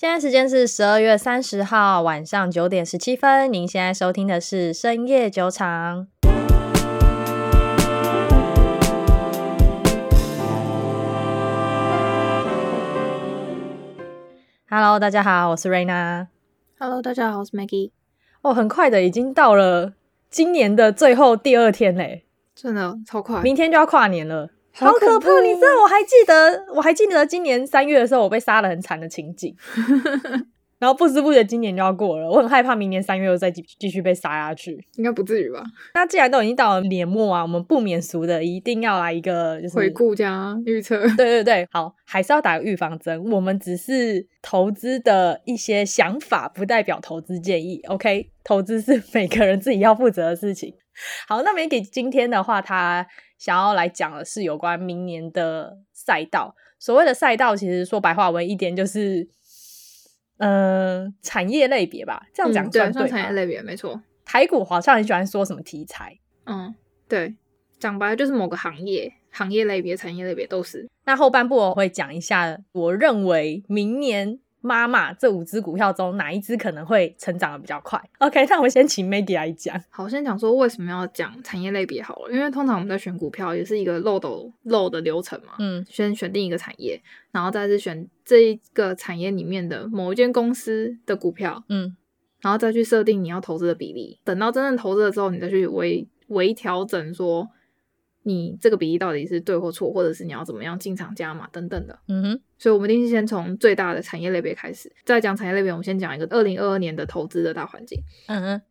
现在时间是十二月三十号晚上九点十七分。您现在收听的是深夜酒场。Hello，大家好，我是瑞娜。Hello，大家好，我是 Maggie。哦，很快的，已经到了今年的最后第二天嘞，真的超快，明天就要跨年了。好可怕！你知道，我还记得，我还记得今年三月的时候，我被杀的很惨的情景。然后不知不觉今年就要过了，我很害怕明年三月又再继继续被杀下去。应该不至于吧？那既然都已经到了年末啊，我们不免俗的一定要来一个就是回顾加预测。对对对，好，还是要打个预防针。我们只是投资的一些想法，不代表投资建议。OK，投资是每个人自己要负责的事情。好，那么给今天的话，他想要来讲的是有关明年的赛道。所谓的赛道，其实说白话文一点就是，嗯、呃，产业类别吧。这样讲算对、嗯、对，产业类别没错。台股好像很喜欢说什么题材，嗯，对，讲白了就是某个行业、行业类别、产业类别都是。那后半部我会讲一下，我认为明年。妈妈，这五只股票中哪一只可能会成长的比较快？OK，那我们先请 Maggie 来讲。好，先讲说为什么要讲产业类别好了，因为通常我们在选股票也是一个漏斗漏的流程嘛。嗯，先选定一个产业，然后再是选这一个产业里面的某一间公司的股票。嗯，然后再去设定你要投资的比例。等到真正投资了之后，你再去微微调整说。你这个比例到底是对或错，或者是你要怎么样进场加码等等的。嗯哼，所以我们一定是先从最大的产业类别开始，再讲产业类别。我们先讲一个二零二二年的投资的大环境。嗯哼，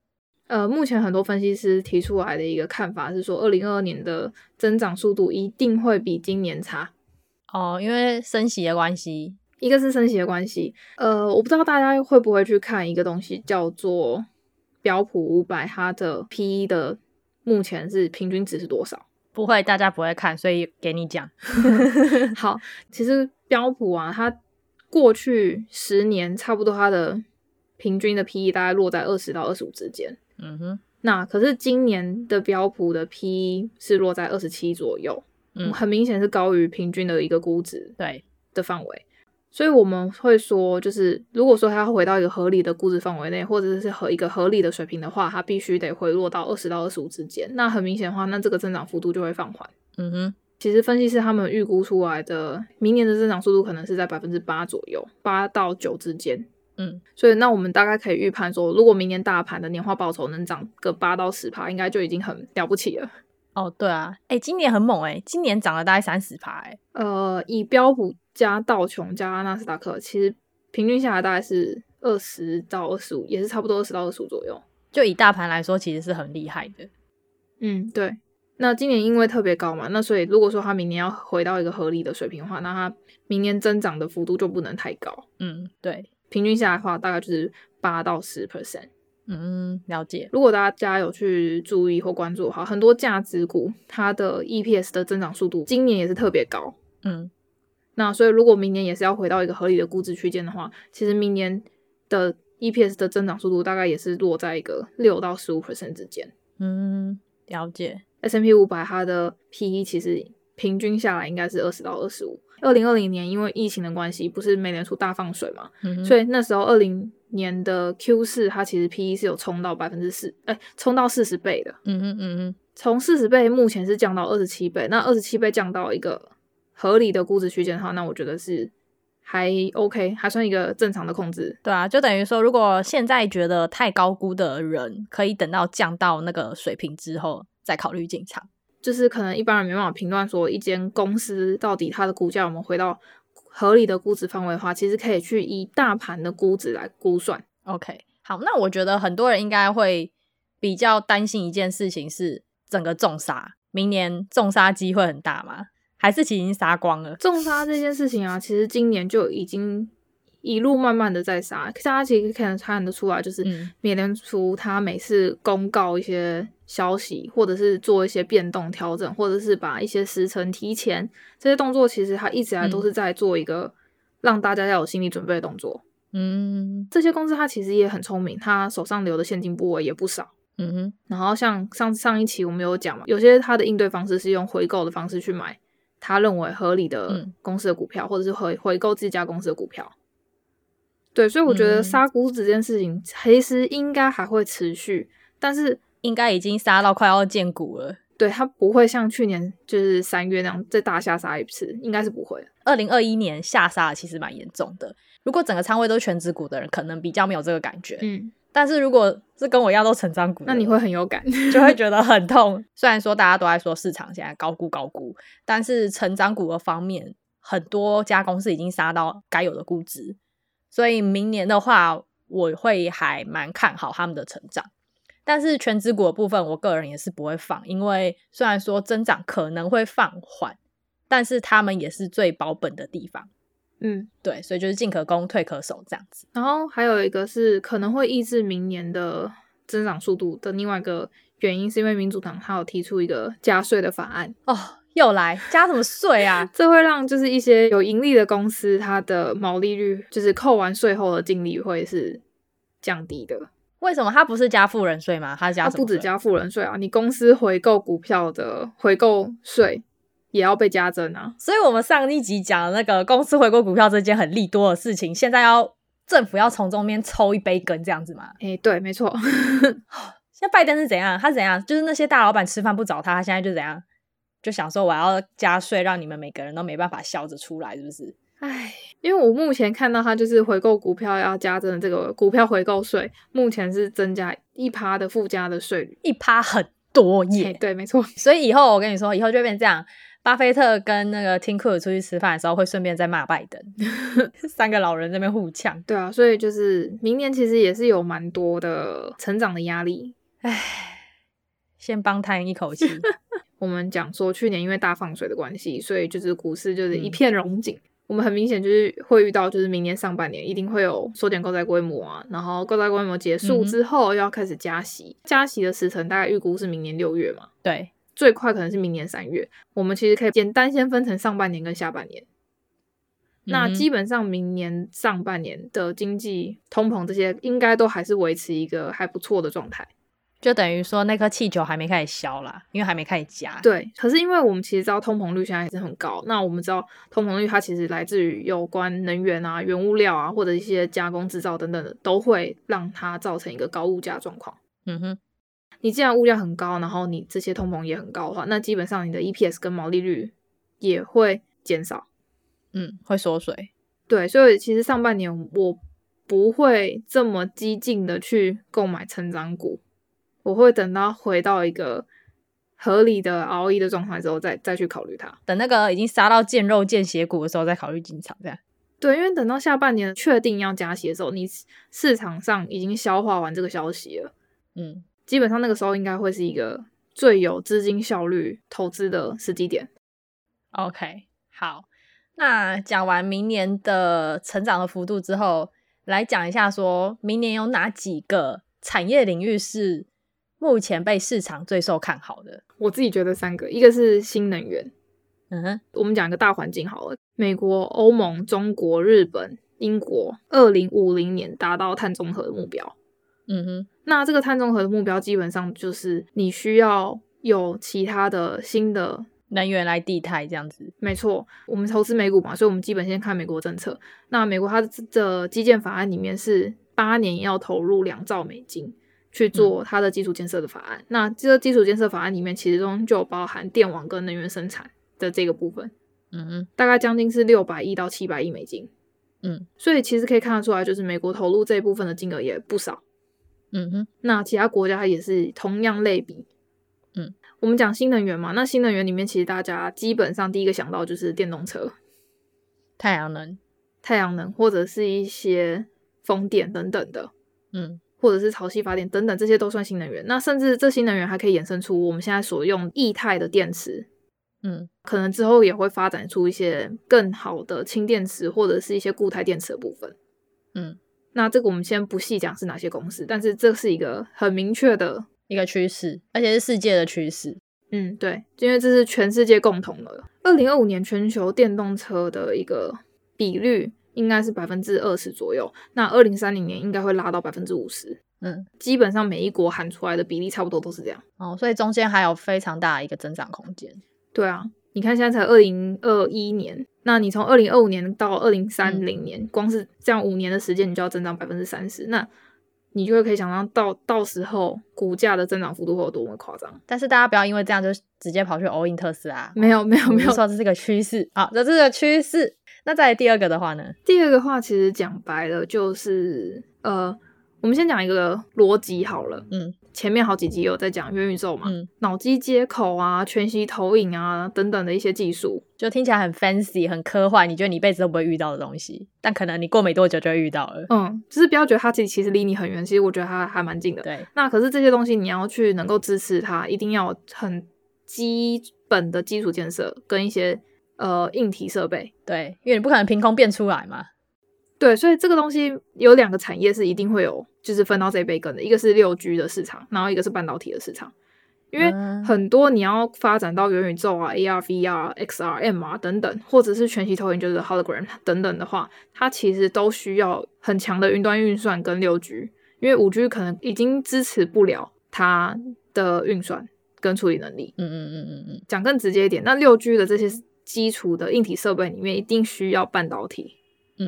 呃，目前很多分析师提出来的一个看法是说，二零二二年的增长速度一定会比今年差。哦，因为升息的关系，一个是升息的关系。呃，我不知道大家会不会去看一个东西，叫做标普五百，它的 PE 的目前是平均值是多少？不会，大家不会看，所以给你讲。好，其实标普啊，它过去十年差不多它的平均的 PE 大概落在二十到二十五之间。嗯哼，那可是今年的标普的 PE 是落在二十七左右，嗯，很明显是高于平均的一个估值对的范围。所以我们会说，就是如果说它要回到一个合理的估值范围内，或者是和一个合理的水平的话，它必须得回落到二十到二十五之间。那很明显的话，那这个增长幅度就会放缓。嗯哼，其实分析师他们预估出来的明年的增长速度可能是在百分之八左右，八到九之间。嗯，所以那我们大概可以预判说，如果明年大盘的年化报酬能涨个八到十趴，应该就已经很了不起了。哦，对啊，哎、欸，今年很猛哎、欸，今年涨了大概三十趴哎。呃，以标普加道琼加纳斯达克，其实平均下来大概是二十到二十五，也是差不多二十到二十五左右。就以大盘来说，其实是很厉害的。嗯，对。那今年因为特别高嘛，那所以如果说它明年要回到一个合理的水平的话，那它明年增长的幅度就不能太高。嗯，对。平均下来的话，大概就是八到十 percent。嗯，了解。如果大家有去注意或关注，哈，很多价值股它的 EPS 的增长速度今年也是特别高。嗯，那所以如果明年也是要回到一个合理的估值区间的话，其实明年的 EPS 的增长速度大概也是落在一个六到十五 percent 之间。嗯，了解。S&P 五百它的 PE 其实平均下来应该是二十到二十五。二零二零年因为疫情的关系，不是美联储大放水嘛，嗯、所以那时候二零年的 Q 四，它其实 P E 是有冲到百分之四，哎，冲到四十倍的。嗯嗯嗯嗯，从四十倍目前是降到二十七倍，那二十七倍降到一个合理的估值区间的话，那我觉得是还 OK，还算一个正常的控制。对啊，就等于说，如果现在觉得太高估的人，可以等到降到那个水平之后再考虑进场。就是可能一般人没办法评断说一间公司到底它的股价有没有回到合理的估值范围的话，其实可以去以大盘的估值来估算。OK，好，那我觉得很多人应该会比较担心一件事情是整个重杀，明年重杀机会很大吗？还是其实已经杀光了？重杀这件事情啊，其实今年就已经。一路慢慢的在杀，大家其实可能看得出来，就是美联储它每次公告一些消息，或者是做一些变动调整，或者是把一些时程提前，这些动作其实它一直来都是在做一个让大家要有心理准备的动作。嗯，这些公司它其实也很聪明，它手上留的现金部位也不少。嗯哼，然后像上上一期我们有讲嘛，有些它的应对方式是用回购的方式去买他认为合理的公司的股票，或者是回回购自家公司的股票。对，所以我觉得杀股子这件事情其实应该还会持续，嗯、但是应该已经杀到快要见骨了。对，它不会像去年就是三月那样再大下杀一次，应该是不会。二零二一年下杀其实蛮严重的，如果整个仓位都是权值股的人，可能比较没有这个感觉。嗯，但是如果是跟我一样都成长股，那你会很有感，就会觉得很 痛。虽然说大家都在说市场现在高估高估，但是成长股的方面，很多家公司已经杀到该有的估值，所以明年的话，我会还蛮看好他们的成长。但是全职股的部分，我个人也是不会放，因为虽然说增长可能会放缓，但是他们也是最保本的地方。嗯，对，所以就是进可攻，退可守这样子。然后还有一个是可能会抑制明年的增长速度的另外一个原因，是因为民主党他有提出一个加税的法案哦，又来加什么税啊？这会让就是一些有盈利的公司，它的毛利率就是扣完税后的净利会是降低的。为什么它不是加富人税吗？它加不止加富人税啊！你公司回购股票的回购税也要被加征啊！所以我们上一集讲的那个公司回购股票这件很利多的事情，现在要政府要从中间抽一杯羹这样子吗？诶、欸、对，没错。现在拜登是怎样？他是怎样？就是那些大老板吃饭不找他，他现在就怎样？就想说我要加税，让你们每个人都没办法笑着出来，是不是？唉，因为我目前看到他就是回购股票要加征的这个股票回购税，目前是增加一趴的附加的税率，一趴很多耶。对，没错。所以以后我跟你说，以后就会变这样，巴菲特跟那个 Tim Cook 出去吃饭的时候，会顺便再骂拜登，三个老人在那边互呛。对啊，所以就是明年其实也是有蛮多的成长的压力。唉，先帮他一口气。我们讲说去年因为大放水的关系，所以就是股市就是一片荣景。嗯我们很明显就是会遇到，就是明年上半年一定会有缩减购债规模啊，然后购债规模结束之后要开始加息，嗯、加息的时程大概预估是明年六月嘛，对，最快可能是明年三月。我们其实可以简单先分成上半年跟下半年，嗯、那基本上明年上半年的经济通膨这些应该都还是维持一个还不错的状态。就等于说那颗气球还没开始消啦，因为还没开始加。对，可是因为我们其实知道通膨率现在还是很高，那我们知道通膨率它其实来自于有关能源啊、原物料啊或者一些加工制造等等的，都会让它造成一个高物价状况。嗯哼，你既然物价很高，然后你这些通膨也很高的话，那基本上你的 EPS 跟毛利率也会减少。嗯，会缩水。对，所以其实上半年我不会这么激进的去购买成长股。我会等到回到一个合理的 ROE 的状态之后再，再再去考虑它。等那个已经杀到见肉见血骨的时候，再考虑进场。这样对，因为等到下半年确定要加息的时候，你市场上已经消化完这个消息了。嗯，基本上那个时候应该会是一个最有资金效率投资的时机点。OK，好，那讲完明年的成长的幅度之后，来讲一下说明年有哪几个产业领域是。目前被市场最受看好的，我自己觉得三个，一个是新能源，嗯哼，我们讲一个大环境好了，美国、欧盟、中国、日本、英国，二零五零年达到碳中和的目标，嗯哼，那这个碳中和的目标基本上就是你需要有其他的新的能源来替代，这样子，没错，我们投资美股嘛，所以我们基本先看美国政策，那美国它的基建法案里面是八年要投入两兆美金。去做它的基础建设的法案，嗯、那这个基础建设法案里面，其中就包含电网跟能源生产的这个部分，嗯嗯，大概将近是六百亿到七百亿美金，嗯，所以其实可以看得出来，就是美国投入这一部分的金额也不少，嗯哼，那其他国家也是同样类比，嗯，我们讲新能源嘛，那新能源里面其实大家基本上第一个想到就是电动车、太阳能、太阳能或者是一些风电等等的，嗯。或者是潮汐发电等等，这些都算新能源。那甚至这新能源还可以衍生出我们现在所用液态的电池，嗯，可能之后也会发展出一些更好的氢电池或者是一些固态电池的部分，嗯。那这个我们先不细讲是哪些公司，但是这是一个很明确的一个趋势，而且是世界的趋势。嗯，对，因为这是全世界共同的。二零二五年全球电动车的一个比率。应该是百分之二十左右，那二零三零年应该会拉到百分之五十。嗯，基本上每一国喊出来的比例差不多都是这样。哦，所以中间还有非常大的一个增长空间。对啊，你看现在才二零二一年，那你从二零二五年到二零三零年，嗯，光是这样五年的时间，你就要增长百分之三十。那你就会可以想象到到时候股价的增长幅度会有多么夸张。但是大家不要因为这样就直接跑去 all in 特斯拉。没有没有没有，说这是个趋势。啊，这是个趋势。那再来第二个的话呢？第二个话其实讲白了就是呃。我们先讲一个逻辑好了，嗯，前面好几集有在讲元宇宙嘛，嗯，脑机接口啊、全息投影啊等等的一些技术，就听起来很 fancy、很科幻，你觉得你一辈子都不会遇到的东西，但可能你过没多久就会遇到了，嗯，就是不要觉得它其实其实离你很远，其实我觉得它还蛮近的，对。那可是这些东西你要去能够支持它，一定要很基本的基础建设跟一些呃硬体设备，对，因为你不可能凭空变出来嘛。对，所以这个东西有两个产业是一定会有，就是分到这一杯羹的，一个是六 G 的市场，然后一个是半导体的市场。因为很多你要发展到元宇宙啊、AR、VR、XR、MR 等等，或者是全息投影，就是 Hologram 等等的话，它其实都需要很强的云端运算跟六 G，因为五 G 可能已经支持不了它的运算跟处理能力。嗯嗯嗯嗯嗯，讲更直接一点，那六 G 的这些基础的硬体设备里面，一定需要半导体。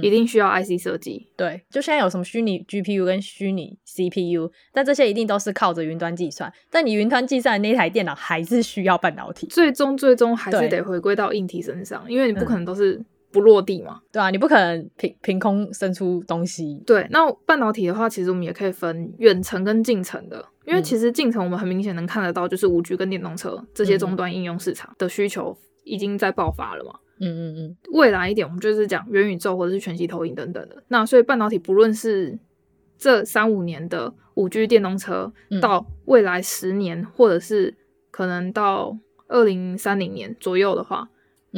一定需要 IC 设计，对，就现在有什么虚拟 GPU 跟虚拟 CPU，但这些一定都是靠着云端计算。但你云端计算的那台电脑还是需要半导体，最终最终还是得回归到硬体身上，因为你不可能都是不落地嘛，嗯、对啊，你不可能凭凭空生出东西。对，那半导体的话，其实我们也可以分远程跟近程的，因为其实近程我们很明显能看得到，就是五 G 跟电动车这些终端应用市场的需求已经在爆发了嘛。嗯嗯嗯，未来一点，我们就是讲元宇宙或者是全息投影等等的。那所以半导体不论是这三五年的五 G 电动车，到未来十年，或者是可能到二零三零年左右的话，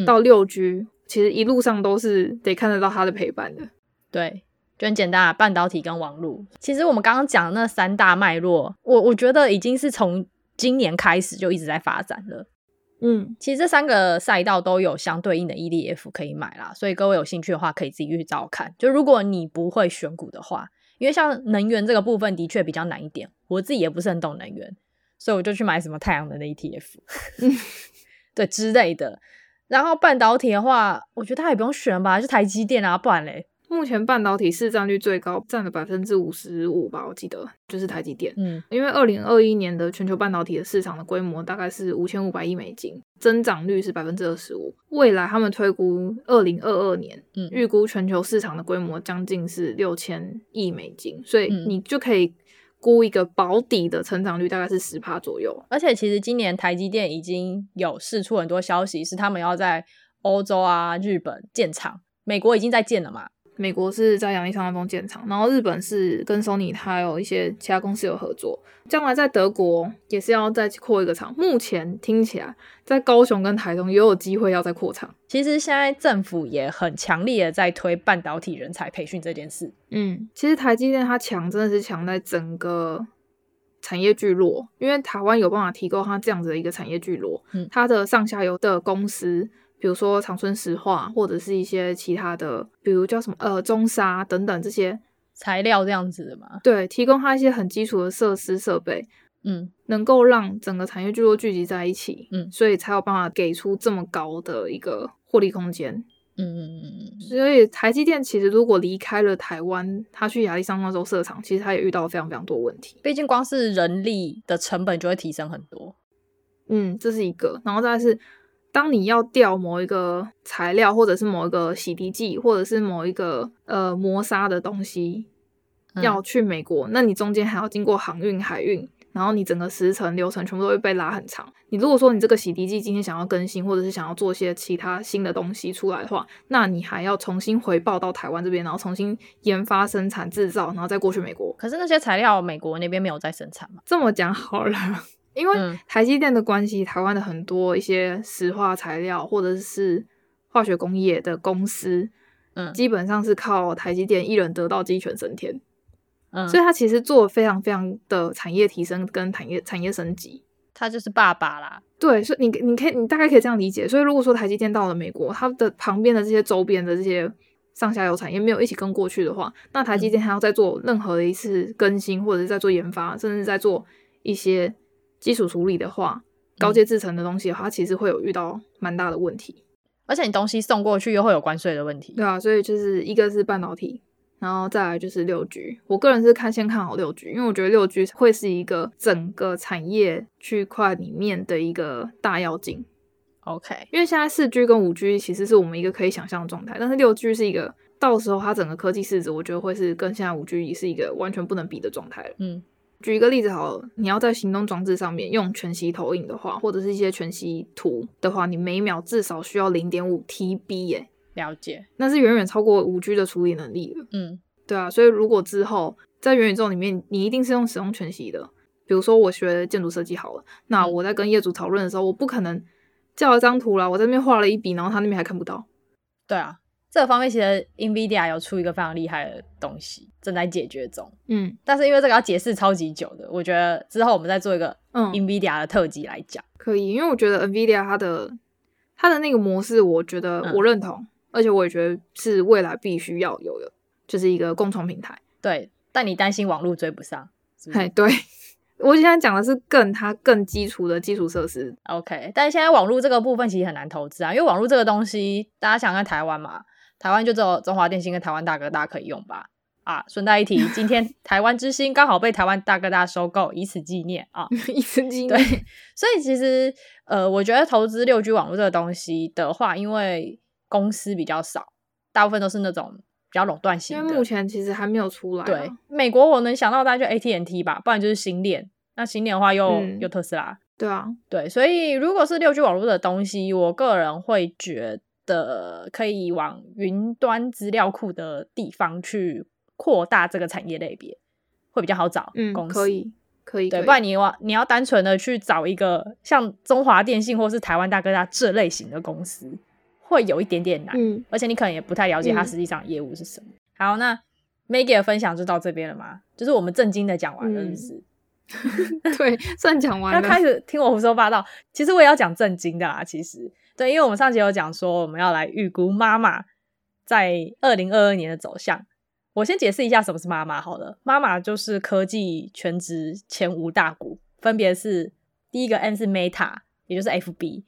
到六 G，其实一路上都是得看得到它的陪伴的。对，就很简单啊，半导体跟网络。其实我们刚刚讲的那三大脉络，我我觉得已经是从今年开始就一直在发展了。嗯，其实这三个赛道都有相对应的 ETF 可以买啦，所以各位有兴趣的话，可以自己去找看。就如果你不会选股的话，因为像能源这个部分的确比较难一点，我自己也不是很懂能源，所以我就去买什么太阳能的 ETF，对之类的。然后半导体的话，我觉得它也不用选吧，就台积电啊，不然嘞。目前半导体市占率最高，占了百分之五十五吧，我记得就是台积电。嗯，因为二零二一年的全球半导体的市场的规模大概是五千五百亿美金，增长率是百分之二十五。未来他们推估二零二二年，嗯，预估全球市场的规模将近是六千亿美金，所以你就可以估一个保底的成长率大概是十帕左右。而且其实今年台积电已经有释出很多消息，是他们要在欧洲啊、日本建厂，美国已经在建了嘛。美国是在亚利桑那州建厂，然后日本是跟 Sony 它有一些其他公司有合作，将来在德国也是要再扩一个厂。目前听起来在高雄跟台中也有机会要再扩厂。其实现在政府也很强力的在推半导体人才培训这件事。嗯，其实台积电它强真的是强在整个产业聚落，因为台湾有办法提供它这样子的一个产业聚落，嗯，它的上下游的公司。比如说长春石化，或者是一些其他的，比如叫什么呃中沙等等这些材料这样子的嘛。对，提供它一些很基础的设施设备，嗯，能够让整个产业聚落聚集在一起，嗯，所以才有办法给出这么高的一个获利空间。嗯嗯嗯嗯。所以台积电其实如果离开了台湾，他去亚利桑那州设厂，其实他也遇到了非常非常多问题。毕竟光是人力的成本就会提升很多。嗯，这是一个，然后再来是。当你要调某一个材料，或者是某一个洗涤剂，或者是某一个呃磨砂的东西，要去美国，嗯、那你中间还要经过航运、海运，然后你整个时程流程全部都会被拉很长。你如果说你这个洗涤剂今天想要更新，或者是想要做些其他新的东西出来的话，那你还要重新回报到台湾这边，然后重新研发、生产、制造，然后再过去美国。可是那些材料美国那边没有在生产吗？这么讲好了。因为台积电的关系，台湾的很多一些石化材料或者是化学工业的公司，嗯，基本上是靠台积电一人得道鸡犬升天，嗯，所以他其实做非常非常的产业提升跟产业产业升级，他就是爸爸啦。对，所以你你可以你大概可以这样理解。所以如果说台积电到了美国，它的旁边的这些周边的这些上下游产业没有一起跟过去的话，那台积电还要再做任何的一次更新，或者是在做研发，甚至在做一些。基础处理的话，高阶制成的东西的话，它其实会有遇到蛮大的问题。而且你东西送过去又会有关税的问题。对啊，所以就是一个是半导体，然后再来就是六 G。我个人是看先看好六 G，因为我觉得六 G 会是一个整个产业区块里面的一个大要进。OK，因为现在四 G 跟五 G 其实是我们一个可以想象的状态，但是六 G 是一个到时候它整个科技市值，我觉得会是跟现在五 G 是一个完全不能比的状态了。嗯，举一个例子好了，你要在行动装置上面用全息投影的话，或者是一些全息图的话，你每秒至少需要零点五 TB 耶。了解，那是远远超过五 G 的处理能力了。嗯，对啊，所以如果之后在元宇宙里面，你一定是用使用全息的。比如说我学建筑设计好了，那我在跟业主讨论的时候，我不可能。叫一张图啦，我在那边画了一笔，然后他那边还看不到。对啊，这个方面其实 NVIDIA 有出一个非常厉害的东西，正在解决中。嗯，但是因为这个要解释超级久的，我觉得之后我们再做一个 NVIDIA 的特辑来讲。嗯，可以，因为我觉得 NVIDIA 它的它的那个模式，我觉得我认同，嗯，而且我也觉得是未来必须要有的，就是一个共创平台。对，但你担心网络追不上，是不是？对。我现在讲的是更它更基础的基础设施，OK。但是现在网络这个部分其实很难投资啊，因为网络这个东西，大家想看台湾嘛，台湾就只有中华电信跟台湾大哥大可以用吧？啊，顺带一提，今天台湾之星刚好被台湾大哥大收购，以此纪念啊，以此纪念。对，所以其实呃，我觉得投资六 G 网络这个东西的话，因为公司比较少，大部分都是那种。比较垄断型的，因为目前其实还没有出来、啊。对，美国我能想到大概就 AT&T 吧，不然就是新链。那新链的话又，又、嗯、又特斯拉。对啊，对，所以如果是六 G 网络的东西，我个人会觉得可以往云端资料库的地方去扩大这个产业类别，会比较好找公司。嗯，可以，可以。对，不然你往你要单纯的去找一个像中华电信或是台湾大哥大这类型的公司。会有一点点难，嗯，而且你可能也不太了解它实际上业务是什么。嗯、好，那 Maggie 的分享就到这边了吗？就是我们正经的讲完了，是不是？嗯、对，算讲完了。要开始听我胡说八道，其实我也要讲正经的啦。其实，对，因为我们上集有讲说我们要来预估妈妈在二零二二年的走向。我先解释一下什么是妈妈好了妈妈就是科技全职前五大股，分别是第一个 N 是 Meta，也就是 FB。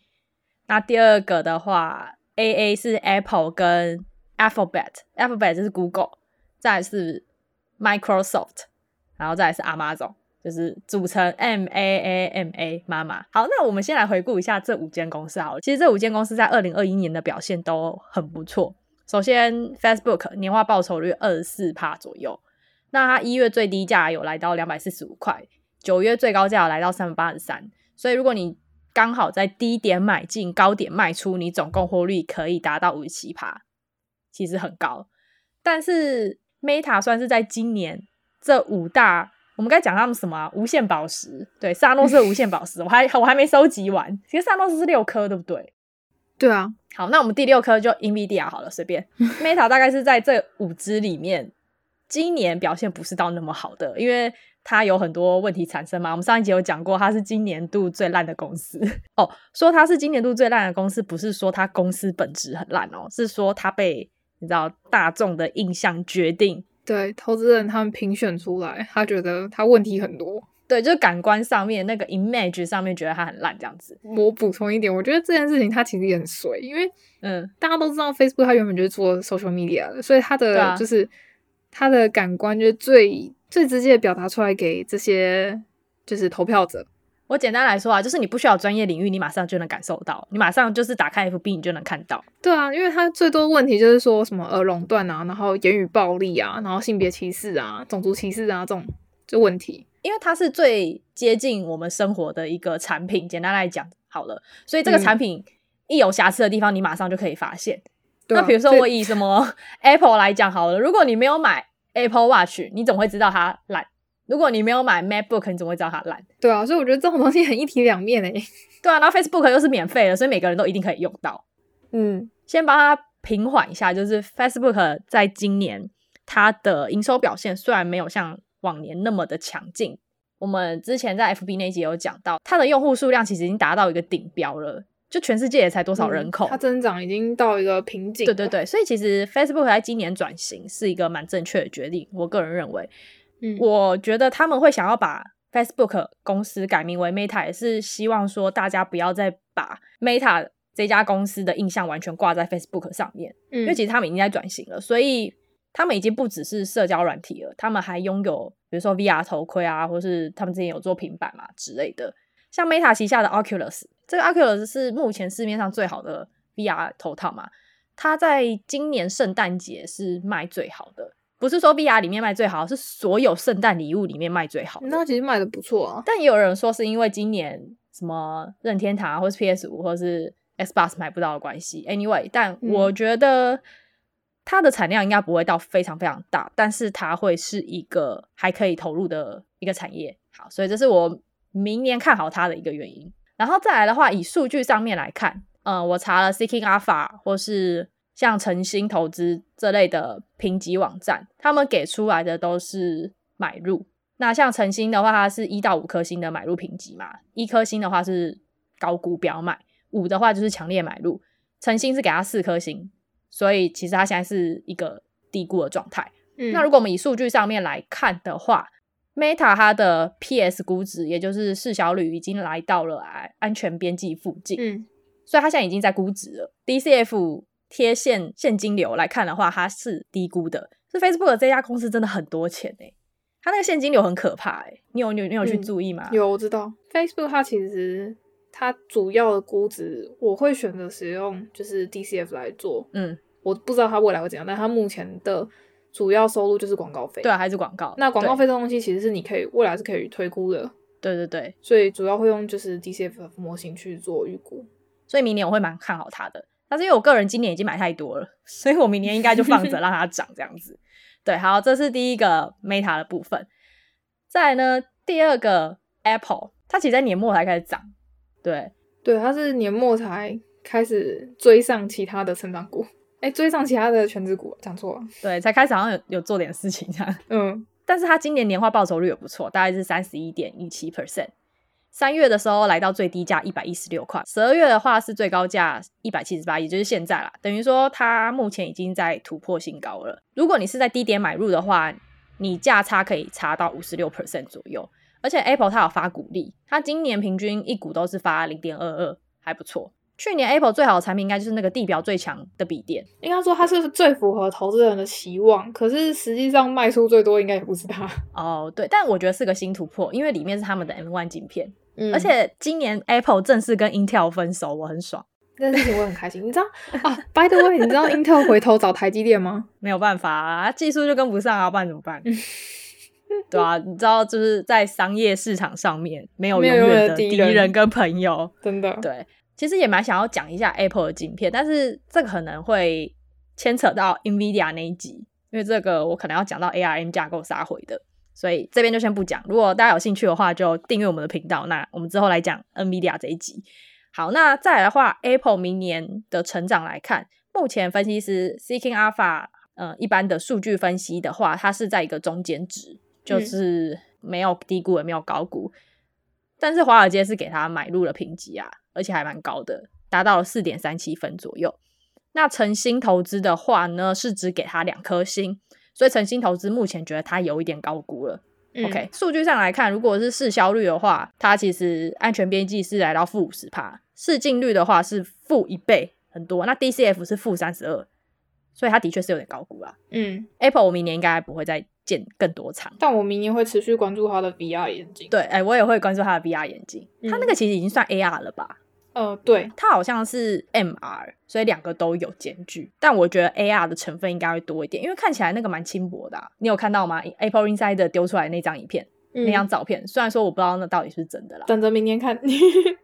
那第二个的话。A A 是 Apple 跟 Alphabet，Alphabet 就是 Google，再是 Microsoft，然后再是 Amazon，就是组成 M A A M A 妈妈。好，那我们先来回顾一下这五间公司好了。其实这五间公司在二零二一年的表现都很不错。首先，Facebook 年化报酬率二十四趴左右，那它一月最低价有来到两百四十五块，九月最高价来到三百八十三。所以如果你刚好在低点买进，高点卖出，你总共获利可以达到五十七趴，其实很高。但是 Meta 算是在今年这五大，我们该讲他们什么啊？无限宝石，对，萨诺斯的无限宝石，我还我还没收集完。其实萨诺斯是六颗，对不对？对啊。好，那我们第六颗就 NVIDIA 好了，随便。Meta 大概是在这五支里面，今年表现不是到那么好的，因为。它有很多问题产生嘛？我们上一集有讲过，它是今年度最烂的公司哦。说它是今年度最烂的公司，不是说它公司本质很烂哦，是说它被你知道大众的印象决定。对，投资人他们评选出来，他觉得他问题很多。对，就是感官上面那个 image 上面觉得它很烂这样子。我补充一点，我觉得这件事情它其实也很衰，因为嗯，大家都知道 Facebook 它原本就是做 social media 的，所以它的就是它的感官就是最。最直接的表达出来给这些就是投票者。我简单来说啊，就是你不需要专业领域，你马上就能感受到，你马上就是打开 FB 你就能看到。对啊，因为它最多问题就是说什么呃垄断啊，然后言语暴力啊，然后性别歧视啊，种族歧视啊这种就问题。因为它是最接近我们生活的一个产品，简单来讲好了，所以这个产品一有瑕疵的地方，你马上就可以发现。嗯、那比如说我以什么 Apple 来讲好了，如果你没有买。Apple Watch，你怎么会知道它烂？如果你没有买 MacBook，你怎么会知道它烂？对啊，所以我觉得这种东西很一体两面诶。对啊，然后 Facebook 又是免费的，所以每个人都一定可以用到。嗯，先帮它平缓一下，就是 Facebook 在今年它的营收表现虽然没有像往年那么的强劲，我们之前在 FB 那集有讲到，它的用户数量其实已经达到一个顶标了。就全世界也才多少人口，嗯，它增长已经到一个瓶颈。对对对，所以其实 Facebook 在今年转型是一个蛮正确的决定，我个人认为。嗯，我觉得他们会想要把 Facebook 公司改名为 Meta，也是希望说大家不要再把 Meta 这家公司的印象完全挂在 Facebook 上面，嗯，因为其实他们已经在转型了，所以他们已经不只是社交软体了，他们还拥有比如说 VR 头盔啊，或是他们之前有做平板嘛之类的。像 Meta 旗下的 Oculus，这个 Oculus 是目前市面上最好的 VR 头套嘛，它在今年圣诞节是卖最好的，不是说 VR 里面卖最好，是所有圣诞礼物里面卖最好。那其实卖的不错啊，但也有人说是因为今年什么任天堂或是 PS 五或是 Xbox 买不到的关系，anyway，但我觉得它的产量应该不会到非常非常大，但是它会是一个还可以投入的一个产业。好，所以这是我明年看好它的一个原因。然后再来的话，以数据上面来看，呃，我查了 Seeking Alpha 或是像晨星投资这类的评级网站，他们给出来的都是买入。那像晨星的话，它是一到五颗星的买入评级嘛，一颗星的话是高估不要买。五的话就是强烈买入，晨星是给它四颗星，所以其实它现在是一个低估的状态。嗯，那如果我们以数据上面来看的话，Meta 它的 PS 估值，也就是市小率已经来到了安安全边际附近，嗯，所以它现在已经在估值了。DCF 贴现现金流来看的话，它是低估的。是 Facebook 这家公司真的很多钱哎，它那个现金流很可怕哎，你有你有你有去注意吗？嗯，有，我知道 Facebook 它其实。它主要的估值，我会选择使用就是 DCF 来做。嗯，我不知道它未来会怎样，但它目前的主要收入就是广告费。对啊，还是广告。那广告费这东西其实是你可以未来是可以推估的。对对对，所以主要会用就是 DCF 模型去做预估。所以明年我会蛮看好它的，但是因为我个人今年已经买太多了，所以我明年应该就放着让它涨这样子。对，好，这是第一个 Meta 的部分。再来呢，第二个 Apple，它其实在年末才开始涨。对对，它是年末才开始追上其他的成长股，哎，追上其他的全职股，讲错了。对，才开始好像有有做点事情这样。嗯，但是它今年年化报酬率也不错，大概是三十一点一七 percent。三月的时候来到最低价一百一十六块，十二月的话是最高价一百七十八，也就是现在啦。等于说它目前已经在突破新高了。如果你是在低点买入的话，你价差可以差到五十六 percent 左右。而且 Apple 它有发股利，它今年平均一股都是发零点二二，还不错。去年 Apple 最好的产品应该就是那个地表最强的笔电，应该说它是最符合投资人的期望。可是实际上卖出最多应该也不是它。哦，对，但我觉得是个新突破，因为里面是他们的 M1 镜片。嗯，而且今年 Apple 正式跟 Intel 分手，我很爽，这件事情我很开心。你知道啊？By the way，你知道 Intel 回头找台积电吗？没有办法啊，技术就跟不上啊，不然怎么办？对啊，你知道，就是在商业市场上面，没有永远的敌人跟朋友，真的。对，其实也蛮想要讲一下 Apple 的晶片，但是这个可能会牵扯到 NVIDIA 那一集，因为这个我可能要讲到 ARM 架构杀回的，所以这边就先不讲。如果大家有兴趣的话，就订阅我们的频道。那我们之后来讲 NVIDIA 这一集。好，那再来的话，Apple 明年的成长来看，目前分析师 Seeking Alpha，呃，一般的数据分析的话，它是在一个中间值。就是没有低估也没有高估，嗯、但是华尔街是给它买入了评级啊，而且还蛮高的，达到了四点三七分左右。那晨星投资的话呢，是只给它两颗星，所以晨星投资目前觉得它有一点高估了。嗯、OK，数据上来看，如果是市销率的话，它其实安全边际是来到负五十帕，市净率的话是负一倍，很多。那 DCF 是负三十二，所以它的确是有点高估啊。嗯，Apple 我明年应该不会再。建更多厂，但我明年会持续关注它的 VR 眼镜。对，哎、欸，我也会关注它的 VR 眼镜。它、那个其实已经算 AR 了吧？呃，对，它好像是 MR，所以两个都有间距。但我觉得 AR 的成分应该会多一点，因为看起来那个蛮轻薄的、啊。你有看到吗？Apple Insider 丢出来那张影片，嗯、那张照片，虽然说我不知道那到底是真的啦。等着明年看。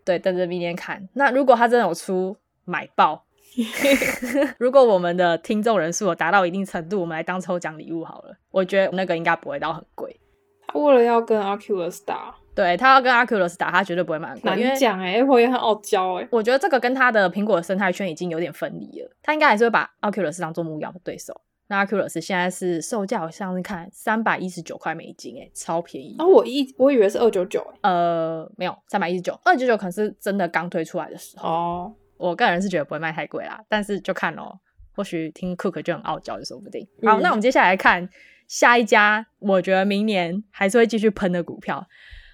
对，等着明年看。那如果他真的有出买爆。如果我们的听众人数有达到一定程度，我们来当抽奖礼物好了。我觉得那个应该不会到很贵。他为了要跟 Oculus 打，对，他要跟 Oculus 打，他绝对不会买贵。难讲哎，Apple 也很傲娇哎。我觉得这个跟他的苹果的生态圈已经有点分离了。他应该还是会把 Oculus 当做目标的对手。那 Oculus 现在是售价，好像是看三百一十九块美金，哎，超便宜。啊，我一我以为是二九九，呃，没有，三百一十九，二九九可能是真的刚推出来的时候哦。我个人是觉得不会卖太贵啦，但是就看咯，或许听 Cook 就很傲娇，就说不定。好，嗯、那我们接下来看下一家，我觉得明年还是会继续喷的股票。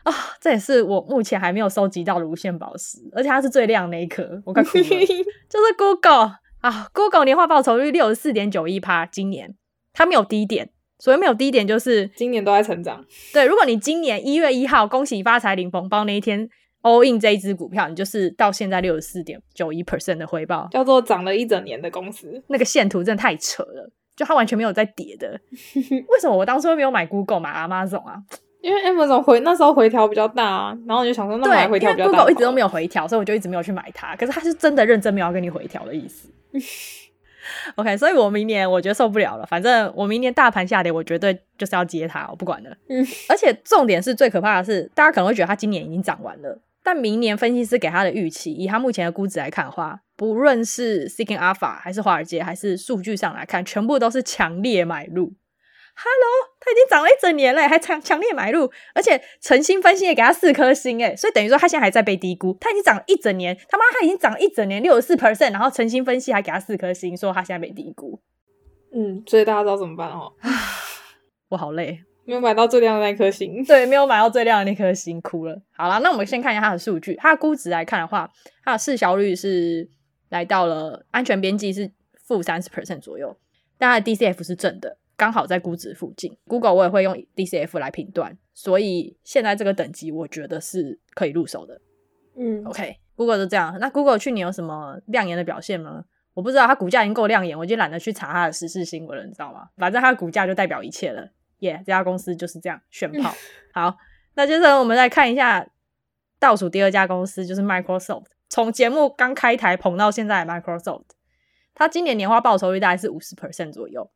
啊、哦，这也是我目前还没有收集到的无限宝石，而且它是最亮的那一颗，我快哭了。就是 Google 啊，Google 年化报酬率六十四点九一趴，今年它没有低点，所以没有低点就是今年都在成长。对，如果你今年一月一号恭喜发财领红包那一天 all in 这一支股票，你就是到现在六十四点九一 percent 的回报，叫做涨了一整年的公司。那个线图真的太扯了，就它完全没有在跌的。为什么我当初没有买 Google 买 Amazon 啊？因为 Amazon 回那时候回调比较大啊，然后我就想说，那买回调比较大。Google 一直都没有回调，所以我就一直没有去买它。可是它是真的认真没有要跟你回调的意思。OK，所以我明年我觉得受不了了。反正我明年大盘下跌，我绝对就是要接它，我不管了。嗯，而且重点是最可怕的是，大家可能会觉得它今年已经涨完了，但明年分析师给它的预期，以它目前的估值来看的话，不论是 Seeking Alpha 还是华尔街，还是数据上来看，全部都是强烈买入。Hello，他已经涨了一整年了，还强强烈买入，而且诚心分析也给他四颗星，诶，所以等于说他现在还在被低估。他已经涨了一整年，他妈他已经涨了一整年六十四 percent，然后诚心分析还给他四颗星，说他现在被低估。嗯，所以大家知道怎么办哦？我好累，没有买到最亮的那颗星。对，没有买到最亮的那颗星，哭了。好了，那我们先看一下它的数据，它的估值来看的话，它的市销率是来到了安全边际是负三十 percent 左右，但它的 DCF 是正的。刚好在估值附近，Google 我也会用 DCF 来评断，所以现在这个等级我觉得是可以入手的。嗯，OK，Google、okay, 就这样。那 Google 去年有什么亮眼的表现吗？我不知道，它股价已经够亮眼，我已经懒得去查它的时事新闻了，你知道吗？反正它的股价就代表一切了。耶、yeah，这家公司就是这样炫炮。好，那接着我们来看一下倒数第二家公司，就是 Microsoft。从节目刚开台捧到现在，Microsoft，它今年年化报酬率大概是五十 percent 左右。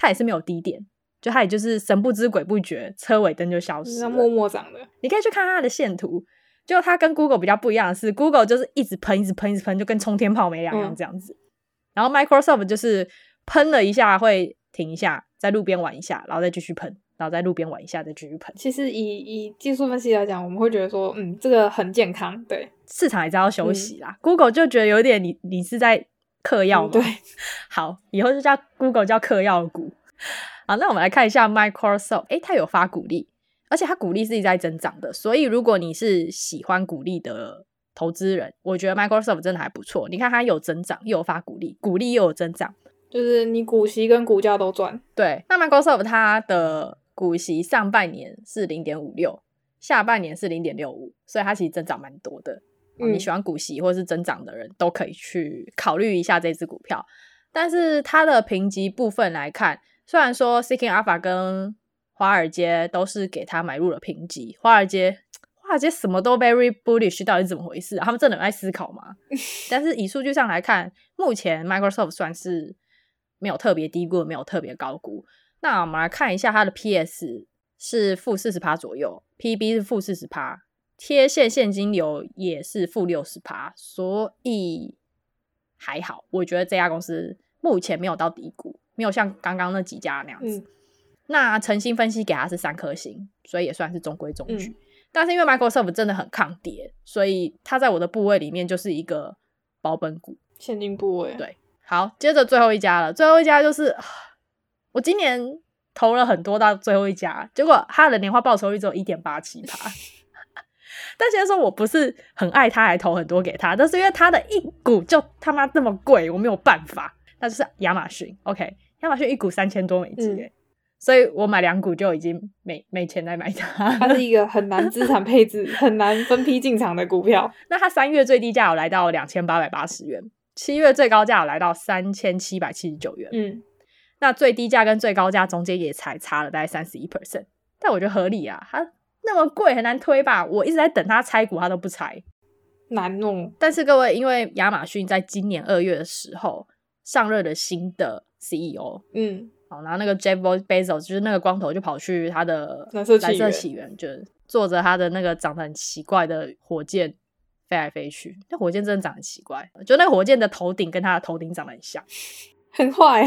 它也是没有低点，就它也就是神不知鬼不觉，车尾灯就消失了，默默涨的。你可以去看它的线图，就它跟 Google 比较不一样的是，Google 就是一直喷，一直喷，一直喷，就跟冲天炮没两样这样子。嗯、然后 Microsoft 就是喷了一下会停一下，在路边玩一下，然后再继续喷，然后在路边玩一下再继续喷。其实以以技术分析来讲，我们会觉得说，嗯，这个很健康，对，市场也知道休息啦。嗯、Google 就觉得有点你你是在。嗑药嘛、嗯？对，好，以后就叫 Google 叫嗑药股。好，那我们来看一下 Microsoft，诶，它有发股利，而且它股利是一直在增长的。所以如果你是喜欢股利的投资人，我觉得 Microsoft 真的还不错。你看它有增长，又有发股利，股利又有增长，就是你股息跟股价都赚。对，那 Microsoft 它的股息上半年是零点五六，下半年是零点六五，所以它其实增长蛮多的。你喜欢股息或是增长的人都可以去考虑一下这支股票，但是它的评级部分来看，虽然说 Seeking Alpha 跟华尔街都是给他买入了评级，华尔街华尔街什么都 very bullish，到底是怎么回事啊？他们真的很爱思考吗？但是以数据上来看，目前 Microsoft 算是没有特别低估，没有特别高估。那我们来看一下它的 PS 是负四十趴左右，PB 是负四十趴。贴现现金流也是负六十趴，所以还好。我觉得这家公司目前没有到低谷，没有像刚刚那几家那样子。嗯、那诚心分析给它是三颗星，所以也算是中规中矩。嗯、但是因为 Microsoft 真的很抗跌，所以它在我的部位里面就是一个保本股，现金部位。对，好，接着最后一家了。最后一家就是我今年投了很多到最后一家，结果它的年化报酬率只有一点八七趴。但现在说我不是很爱他，还投很多给他，但是因为他的一股就他妈这么贵，我没有办法。那就是亚马逊，OK，亚马逊一股三千多美金，嗯，所以我买两股就已经没没钱来买它。它是一个很难资产配置、很难分批进场的股票。那它三月最低价有来到两千八百八十元，七月最高价有来到三千七百七十九元。嗯，那最低价跟最高价中间也才差了大概三十一 percent，但我觉得合理啊，它。那么贵很难推吧？我一直在等他拆股，他都不拆，难弄。但是各位，因为亚马逊在今年二月的时候上任了新的 CEO，嗯，好，然后那个 Jeff Bezos 就是那个光头，就跑去他的蓝色起源，起源就坐着他的那个长得很奇怪的火箭飞来飞去。那火箭真的长得很奇怪，就那个火箭的头顶跟他的头顶长得很像，很坏。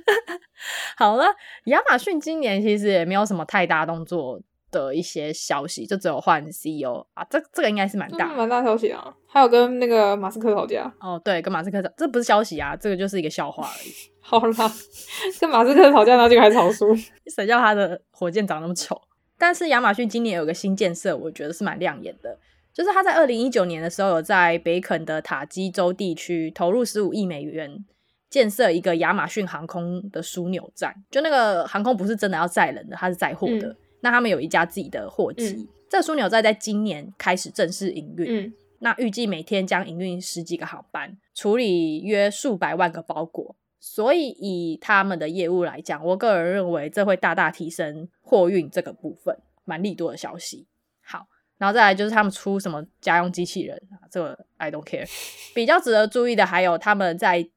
好了，亚马逊今年其实也没有什么太大动作。的一些消息，就只有换 CEO 啊，这这个应该是蛮大，蛮大消息啊。还有跟那个马斯克吵架哦，对，跟马斯克吵，这不是消息啊，这个就是一个笑话而已。好啦，跟马斯克吵架，那就还吵输，谁叫他的火箭长那么丑？但是亚马逊今年有个新建设，我觉得是蛮亮眼的，就是他在二零一九年的时候有在北肯的塔基州地区投入十五亿美元建设一个亚马逊航空的枢纽站。就那个航空不是真的要载人的，它是载货的。嗯、那他们有一家自己的货机，嗯、这个枢纽站在今年开始正式营运。嗯那预计每天将营运十几个航班，处理约数百万个包裹。所以以他们的业务来讲，我个人认为这会大大提升货运这个部分，蛮利多的消息。好，然后再来就是他们出什么家用机器人啊，这个 I don't care。比较值得注意的还有他们在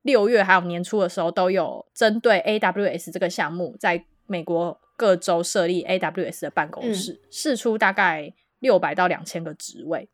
六月还有年初的时候都有针对 AWS 这个项目，在美国各州设立 AWS 的办公室，试、嗯、出大概六百到两千个职位。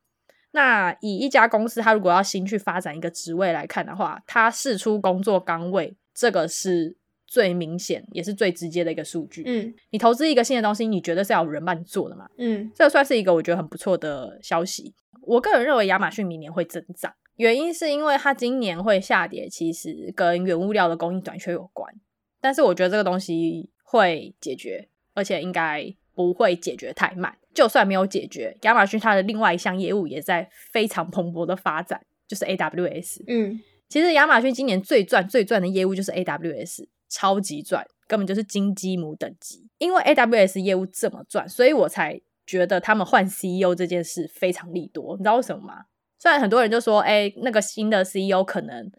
那以一家公司，它如果要新去发展一个职位来看的话，它试出工作岗位，这个是最明显也是最直接的一个数据。嗯，你投资一个新的东西，你觉得是要有人帮你做的嘛？嗯，这算是一个我觉得很不错的消息。我个人认为亚马逊明年会增长，原因是因为它今年会下跌，其实跟原物料的供应短缺有关。但是我觉得这个东西会解决，而且应该不会解决太慢。就算没有解决，亚马逊它的另外一项业务也在非常蓬勃的发展，就是 AWS。嗯，其实亚马逊今年最赚、最赚的业务就是 AWS，超级赚，根本就是金鸡母等级。因为 AWS 业务这么赚，所以我才觉得他们换 CEO 这件事非常利多。你知道为什么吗？虽然很多人就说，哎，那个新的 CEO 可能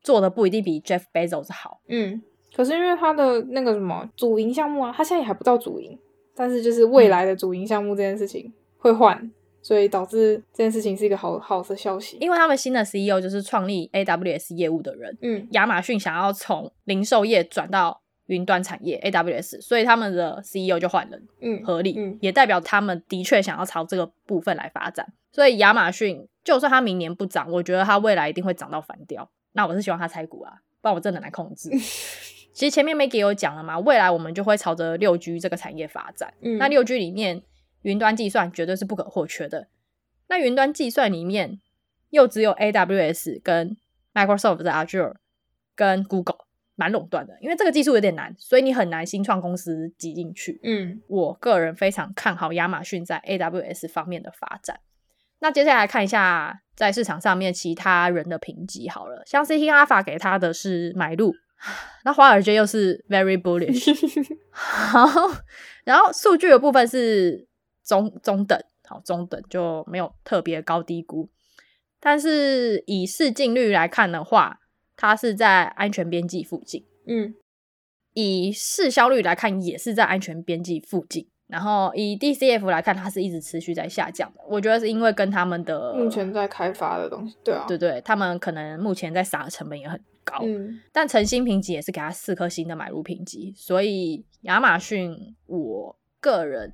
做的不一定比 Jeff Bezos 好。嗯，可是因为他的那个什么主营项目啊，他现在也还不到主营。但是就是未来的主营项目这件事情会换，嗯、所以导致这件事情是一个好好的消息。因为他们新的 CEO 就是创立 AWS 业务的人，嗯，亚马逊想要从零售业转到云端产业 AWS，所以他们的 CEO 就换人，嗯，合理，嗯，也代表他们的确想要朝这个部分来发展。所以亚马逊就算它明年不涨，我觉得它未来一定会涨到反掉。那我是希望它拆股啊，不然我真的难控制。其实前面 Maggie 有讲了嘛，未来我们就会朝着六 G 这个产业发展。嗯，那六 G 里面云端计算绝对是不可或缺的。那云端计算里面又只有 AWS 跟 Microsoft 的 Azure 跟 Google 蛮垄断的，因为这个技术有点难，所以你很难新创公司挤进去。嗯，我个人非常看好亚马逊在 AWS 方面的发展。那接下来看一下在市场上面其他人的评级好了，像 CT Alpha 给他的是买入。那华尔街又是 very bullish，好，然后数据的部分是中中等，好中等就没有特别高低估，但是以市净率来看的话，它是在安全边际附近，嗯，以市销率来看也是在安全边际附近。然后以 DCF 来看，它是一直持续在下降的。我觉得是因为跟他们的目前在开发的东西，对啊，对对，他们可能目前在撒的成本也很高。嗯，但诚心评级也是给他四颗星的买入评级。所以亚马逊，我个人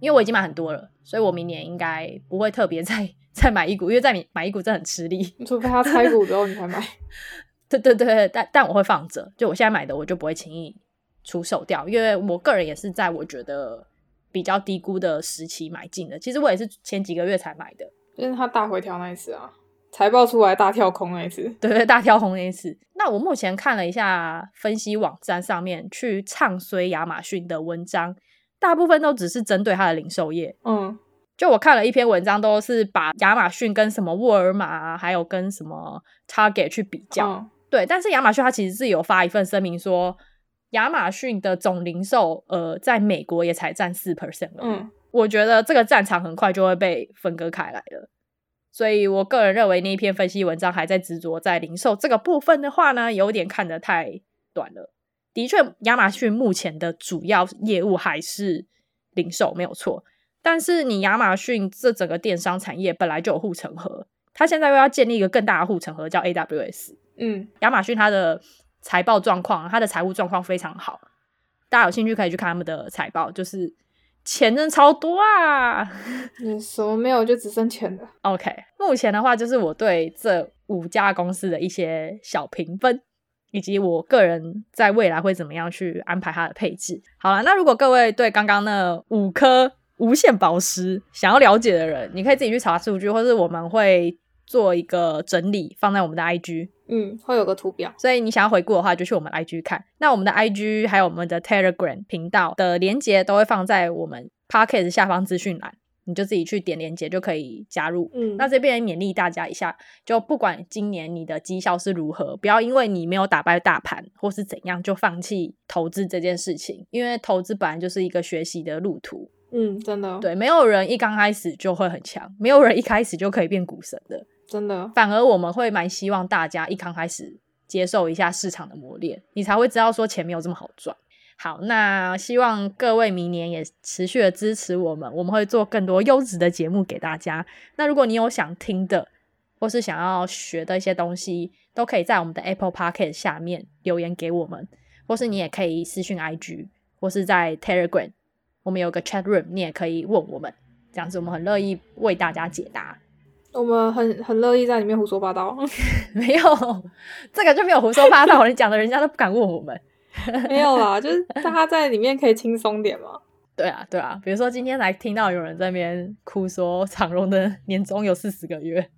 因为我已经买很多了，所以我明年应该不会特别 再再买一股，因为再买一股真的很吃力。除非他拆股之后你才买。对对对，但但我会放着，就我现在买的我就不会轻易出售掉，因为我个人也是在我觉得。比较低估的时期买进的，其实我也是前几个月才买的，就是它大回调那一次啊，财报出来大跳空那一次，对 对，大跳空那一次。那我目前看了一下分析网站上面去唱衰亚马逊的文章，大部分都只是针对它的零售业。嗯，就我看了一篇文章，都是把亚马逊跟什么沃尔玛啊，还有跟什么 Target 去比较。嗯、对，但是亚马逊它其实是有发一份声明说。亚马逊的总零售，呃，在美国也才占四 percent 了。嗯，我觉得这个战场很快就会被分割开来了。所以我个人认为那一篇分析文章还在执着在零售这个部分的话呢，有点看得太短了。的确，亚马逊目前的主要业务还是零售，没有错。但是你亚马逊这整个电商产业本来就有护城河，它现在又要建立一个更大的护城河，叫 AWS。嗯，亚马逊它的。财报状况，它的财务状况非常好，大家有兴趣可以去看他们的财报，就是钱真超多啊！你什么没有，就只剩钱了。OK，目前的话就是我对这五家公司的一些小评分，以及我个人在未来会怎么样去安排它的配置。好了，那如果各位对刚刚那五颗无限宝石想要了解的人，你可以自己去查数据，或是我们会。做一个整理，放在我们的 IG，嗯，会有个图表，所以你想要回顾的话，就去我们 IG 看。那我们的 IG 还有我们的 Telegram 频道的连接都会放在我们 Pocket 下方资讯栏，你就自己去点连接就可以加入。嗯，那这边也勉励大家一下，就不管今年你的绩效是如何，不要因为你没有打败大盘或是怎样就放弃投资这件事情，因为投资本来就是一个学习的路途。嗯，真的，对，没有人一刚开始就会很强，没有人一开始就可以变股神的。真的，反而我们会蛮希望大家一刚开始接受一下市场的磨练，你才会知道说钱没有这么好赚。好，那希望各位明年也持续的支持我们，我们会做更多优质的节目给大家。那如果你有想听的，或是想要学的一些东西，都可以在我们的 Apple Podcast 下面留言给我们，或是你也可以私讯 IG，或是在 Telegram，我们有个 Chat Room，你也可以问我们，这样子我们很乐意为大家解答。我们很很乐意在里面胡说八道，没有这个就没有胡说八道，你讲的人家都不敢问我们，没有啦，就是大家在里面可以轻松点嘛。对啊，对啊，比如说今天来听到有人在那边哭说长荣的年终有四十个月，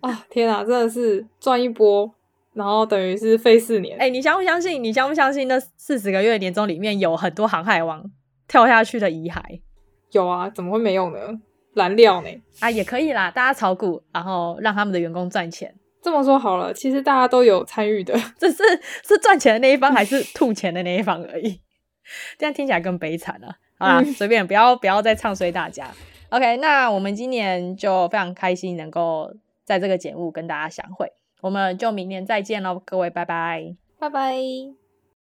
啊天啊，真的是赚一波，然后等于是费四年。哎、欸，你相不相信？你相不相信那四十个月年终里面有很多航海王跳下去的遗骸？有啊，怎么会没有呢？燃料呢？啊，也可以啦，大家炒股，然后让他们的员工赚钱。这么说好了，其实大家都有参与的，只是是赚钱的那一方还是吐钱的那一方而已。这样听起来更悲惨了。好啦，随、嗯、便，不要不要再唱衰大家。OK，那我们今年就非常开心能够在这个节目跟大家相会，我们就明年再见喽，各位，拜拜，拜拜。